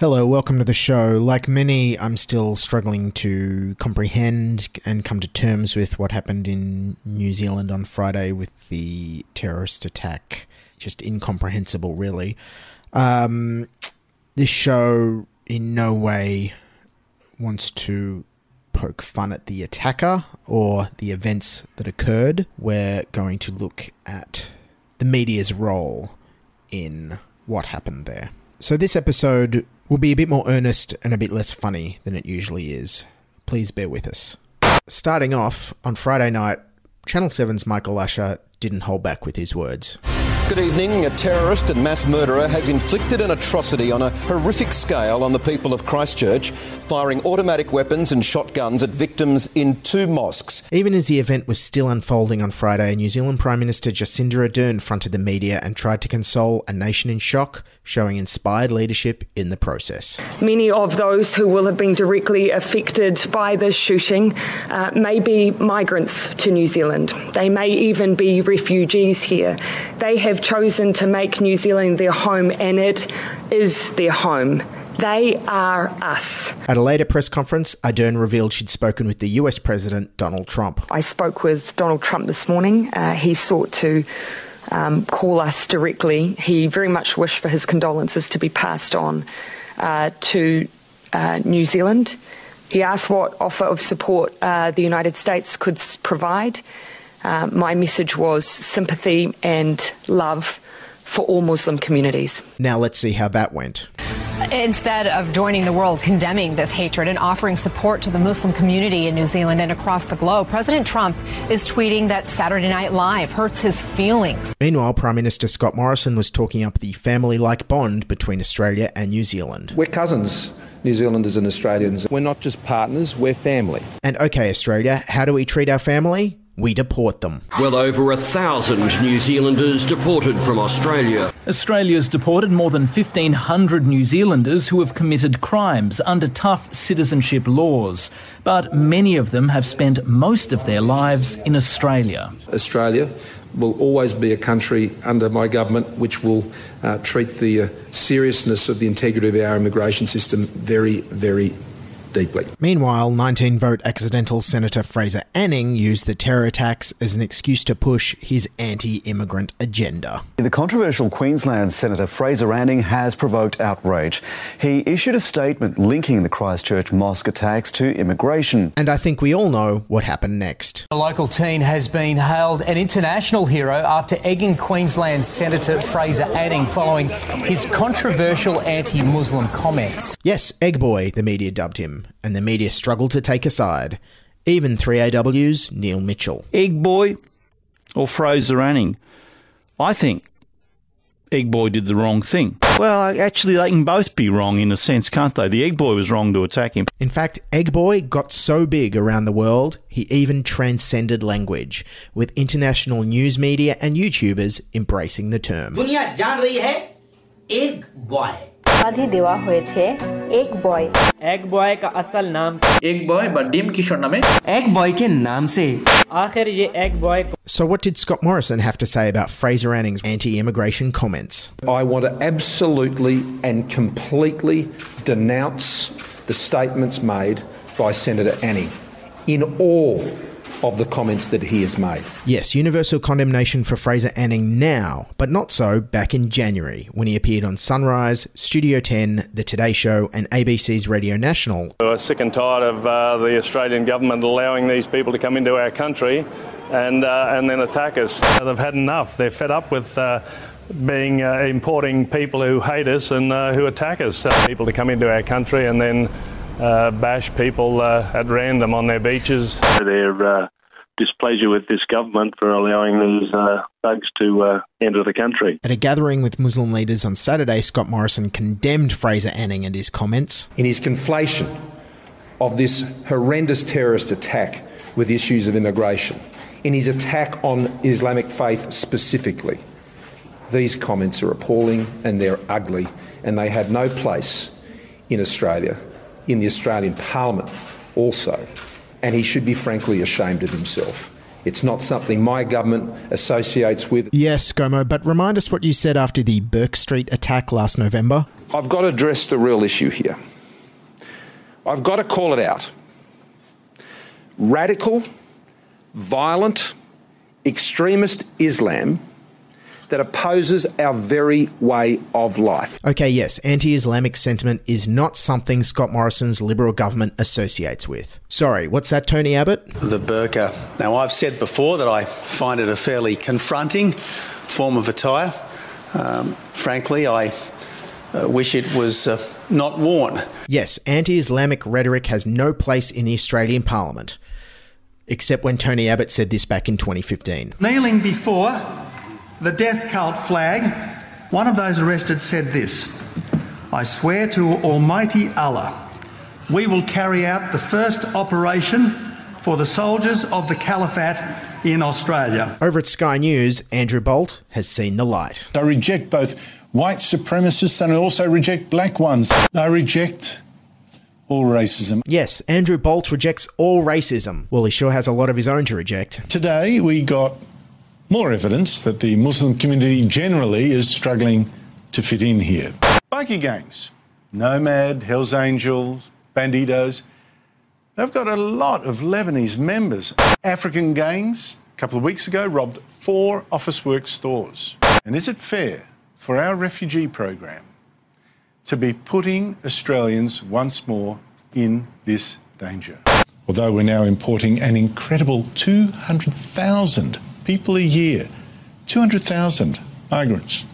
Hello, welcome to the show. Like many, I'm still struggling to comprehend and come to terms with what happened in New Zealand on Friday with the terrorist attack. Just incomprehensible, really. Um, this show in no way wants to poke fun at the attacker or the events that occurred. We're going to look at the media's role in what happened there. So, this episode will be a bit more earnest and a bit less funny than it usually is. Please bear with us. Starting off, on Friday night, Channel 7's Michael Usher didn't hold back with his words. Good evening. A terrorist and mass murderer has inflicted an atrocity on a horrific scale on the people of Christchurch, firing automatic weapons and shotguns at victims in two mosques. Even as the event was still unfolding on Friday, New Zealand Prime Minister Jacinda Ardern fronted the media and tried to console a nation in shock, showing inspired leadership in the process. Many of those who will have been directly affected by this shooting uh, may be migrants to New Zealand. They may even be refugees here. They have chosen to make New Zealand their home, and it is their home. They are us. At a later press conference, Ardern revealed she'd spoken with the US President Donald Trump. I spoke with Donald Trump this morning. Uh, he sought to um, call us directly. He very much wished for his condolences to be passed on uh, to uh, New Zealand. He asked what offer of support uh, the United States could provide. Uh, my message was sympathy and love for all Muslim communities. Now let's see how that went. Instead of joining the world condemning this hatred and offering support to the Muslim community in New Zealand and across the globe, President Trump is tweeting that Saturday Night Live hurts his feelings. Meanwhile, Prime Minister Scott Morrison was talking up the family like bond between Australia and New Zealand. We're cousins. New Zealanders and Australians. We're not just partners, we're family. And okay, Australia, how do we treat our family? We deport them. Well over a thousand New Zealanders deported from Australia. Australia's deported more than 1,500 New Zealanders who have committed crimes under tough citizenship laws. But many of them have spent most of their lives in Australia. Australia will always be a country under my government which will uh, treat the uh, seriousness of the integrity of our immigration system very, very deeply. Meanwhile, 19 vote accidental Senator Fraser Anning used the terror attacks as an excuse to push his anti immigrant agenda. The controversial Queensland Senator Fraser Anning has provoked outrage. He issued a statement linking the Christchurch mosque attacks to immigration. And I think we all know what happened next. A local teen has been hailed an international hero after egging Queensland Senator Fraser Anning following his controversial anti Muslim comments. Yes, Egg Boy, the media dubbed him and the media struggled to take a side, even 3AW's Neil Mitchell. Egg Boy or Fraser Anning? I think Egg Boy did the wrong thing. Well, actually, they can both be wrong in a sense, can't they? The Egg Boy was wrong to attack him. In fact, Egg Boy got so big around the world, he even transcended language, with international news media and YouTubers embracing the term. Egg Boy. উপাধি দেওয়া হয়েছে এক বয় এক বয় का असल नाम एक boy বা ডিম কিশোর নামে एक बॉय के नाम से आखिर ये एक boy So, what did Scott Morrison have to say about Fraser Anning's anti immigration comments? I want to absolutely and completely denounce the statements made by Senator Anning in all of the comments that he has made. Yes, universal condemnation for Fraser Anning now, but not so back in January when he appeared on Sunrise, Studio 10, The Today Show, and ABC's Radio National. We're sick and tired of uh, the Australian government allowing these people to come into our country and uh, and then attack us. They've had enough. They're fed up with. Uh, being uh, importing people who hate us and uh, who attack us, uh, people to come into our country and then bash people uh, at random on their beaches. Their uh, displeasure with this government for allowing these uh, thugs to uh, enter the country. At a gathering with Muslim leaders on Saturday, Scott Morrison condemned Fraser Anning and his comments. In his conflation of this horrendous terrorist attack with issues of immigration, in his attack on Islamic faith specifically, these comments are appalling and they're ugly and they have no place in Australia, in the Australian Parliament also. And he should be frankly ashamed of himself. It's not something my government associates with. Yes, ScoMo, but remind us what you said after the Bourke Street attack last November. I've got to address the real issue here. I've got to call it out. Radical, violent, extremist Islam that opposes our very way of life. Okay, yes, anti Islamic sentiment is not something Scott Morrison's Liberal government associates with. Sorry, what's that, Tony Abbott? The burqa. Now, I've said before that I find it a fairly confronting form of attire. Um, frankly, I uh, wish it was uh, not worn. Yes, anti Islamic rhetoric has no place in the Australian Parliament. Except when Tony Abbott said this back in 2015. Kneeling before the death cult flag, one of those arrested said this I swear to Almighty Allah, we will carry out the first operation for the soldiers of the Caliphate in Australia. Over at Sky News, Andrew Bolt has seen the light. I reject both white supremacists and I also reject black ones. I reject all racism. Yes, Andrew Bolt rejects all racism. Well, he sure has a lot of his own to reject. Today, we got more evidence that the Muslim community generally is struggling to fit in here. Bikie gangs, Nomad, Hells Angels, Bandidos, they've got a lot of Lebanese members. African gangs, a couple of weeks ago, robbed four Officeworks stores. And is it fair for our refugee program to be putting Australians once more in this danger? Although we're now importing an incredible 200,000 people a year, 200,000 migrants.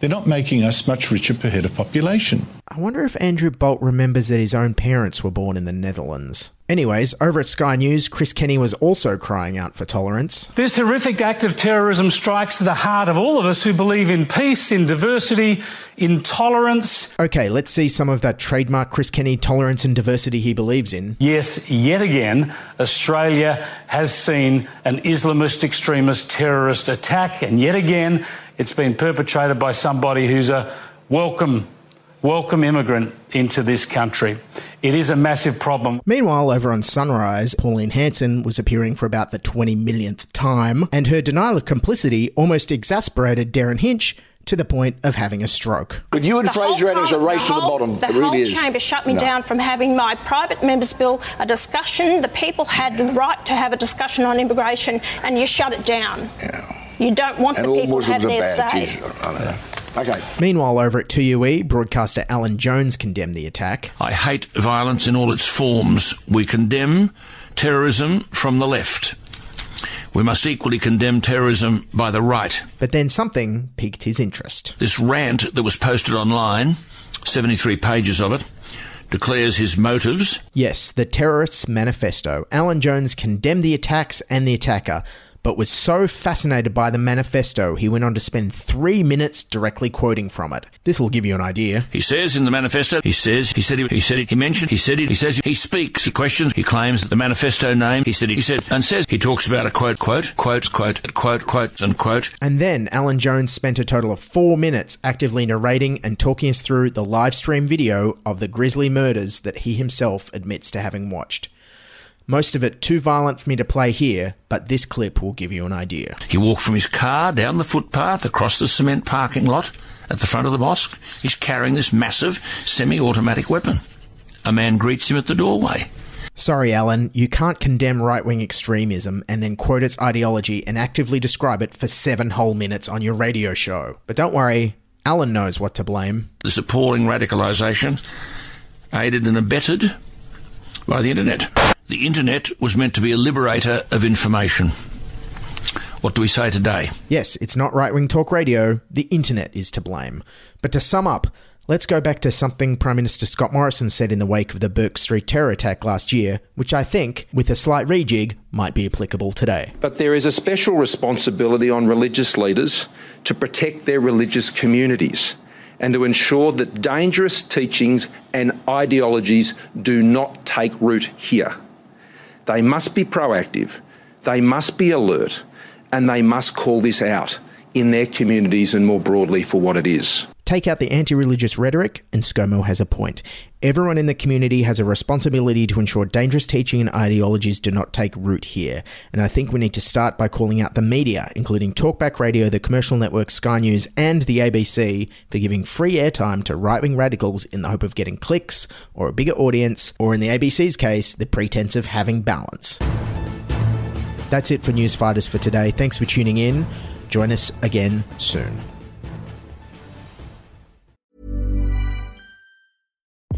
They're not making us much richer per head of population. I wonder if Andrew Bolt remembers that his own parents were born in the Netherlands. Anyways, over at Sky News, Chris Kenny was also crying out for tolerance. This horrific act of terrorism strikes to the heart of all of us who believe in peace, in diversity, in tolerance. Okay, let's see some of that trademark Chris Kenny tolerance and diversity he believes in. Yes, yet again, Australia has seen an Islamist extremist terrorist attack, and yet again, it's been perpetrated by somebody who's a welcome welcome immigrant into this country. It is a massive problem. Meanwhile, over on Sunrise, Pauline Hanson was appearing for about the 20 millionth time, and her denial of complicity almost exasperated Derryn Hinch to the point of having a stroke. With you and The whole Fraser Anning, it's a parliament- race to the bottom. The it really whole is. chamber shut me No. down from having my private members' bill, a discussion. The people had the right to have a discussion on immigration, and you shut it down. You don't want And the people to have their say. Jeez, I know. Okay. Meanwhile, over at 2UE, broadcaster Alan Jones condemned the attack. I hate violence in all its forms. We condemn terrorism from the left. We must equally condemn terrorism by the right. But then something piqued his interest. This rant that was posted online, 73 pages of it, declares his motives. Yes, the Terrorists Manifesto. Alan Jones condemned the attacks and the attacker, but was so fascinated by the manifesto he went on to spend three minutes directly quoting from it. This will give you an idea. He says in the manifesto, he says, he said, he, he said he mentioned, he said it, he says, he speaks, he questions, he claims that the manifesto name, he said, he said, and says, he talks about a quote, quote, quote, quote, quote, quote, and quote. And then Alan Jones spent a total of four minutes actively narrating and talking us through the live stream video of the grisly murders that he himself admits to having watched. Most of it too violent for me to play here, but this clip will give you an idea. He walked from his car down the footpath across the cement parking lot at the front of the mosque. He's carrying this massive semi-automatic weapon. A man greets him at the doorway. Sorry, Alan, you can't condemn right wing extremism and then quote its ideology and actively describe it for seven whole minutes on your radio show. But don't worry, Alan knows what to blame. This appalling radicalisation, aided and abetted by the internet. The internet was meant to be a liberator of information. What do we say today? Yes, it's not right wing talk radio, the internet is to blame. But to sum up, let's go back to something Prime Minister Scott Morrison said in the wake of the Bourke Street terror attack last year, which I think, with a slight rejig, might be applicable today. But there is a special responsibility on religious leaders to protect their religious communities and to ensure that dangerous teachings and ideologies do not take root here. They must be proactive, they must be alert, and they must call this out in their communities and more broadly for what it is. Take out the anti religious rhetoric, and ScoMo has a point. Everyone in the community has a responsibility to ensure dangerous teaching and ideologies do not take root here. And I think we need to start by calling out the media, including Talkback Radio, the commercial network Sky News, and the ABC, for giving free airtime to right wing radicals in the hope of getting clicks or a bigger audience, or in the ABC's case, the pretense of having balance. That's it for Newsfighters for today. Thanks for tuning in. Join us again soon.